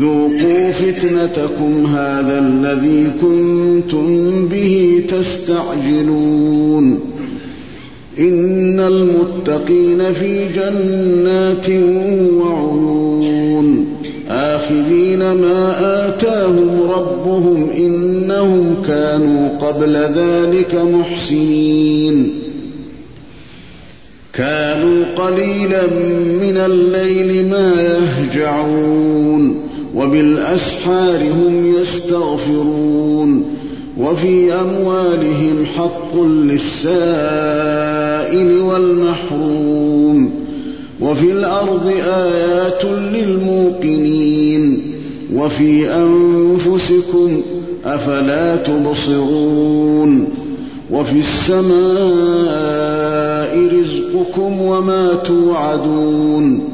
ذوقوا فتنتكم هذا الذي كنتم به تستعجلون. إن المتقين في جنات وعيون. آخذين ما آتاهم ربهم إنهم كانوا قبل ذلك محسنين. كانوا قليلا من الليل ما يهجعون. وبالأسحار هم يستغفرون وفي أموالهم حق للسائل والمحروم وفي الأرض آيات للموقنين وفي أنفسكم أفلا تبصرون وفي السماء رزقكم وما توعدون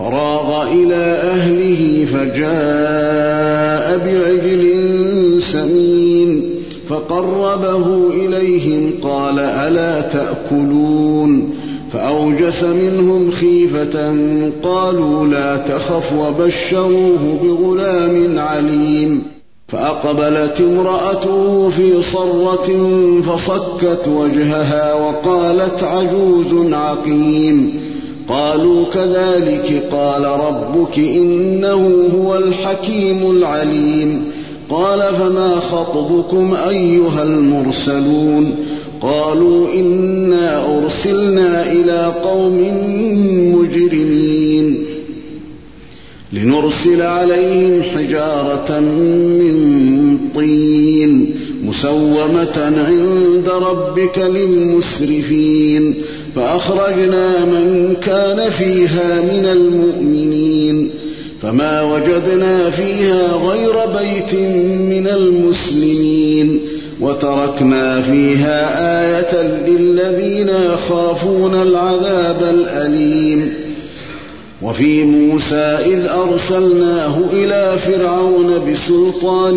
فراغ إلى أهله فجاء بعجل سمين فقربه إليهم قال ألا تأكلون فأوجس منهم خيفة قالوا لا تخف وبشروه بغلام عليم فأقبلت امرأته في صرة فصكت وجهها وقالت عجوز عقيم كذلك قال ربك إنه هو الحكيم العليم. قال فما خطبكم أيها المرسلون؟ قالوا إنا أرسلنا إلى قوم مجرمين. لنرسل عليهم حجارة من طين مسومة عند ربك للمسرفين. فأخرجنا من كان فيها من المؤمنين فما وجدنا فيها غير بيت من المسلمين وتركنا فيها آية للذين يخافون العذاب الأليم وفي موسى إذ أرسلناه إلى فرعون بسلطان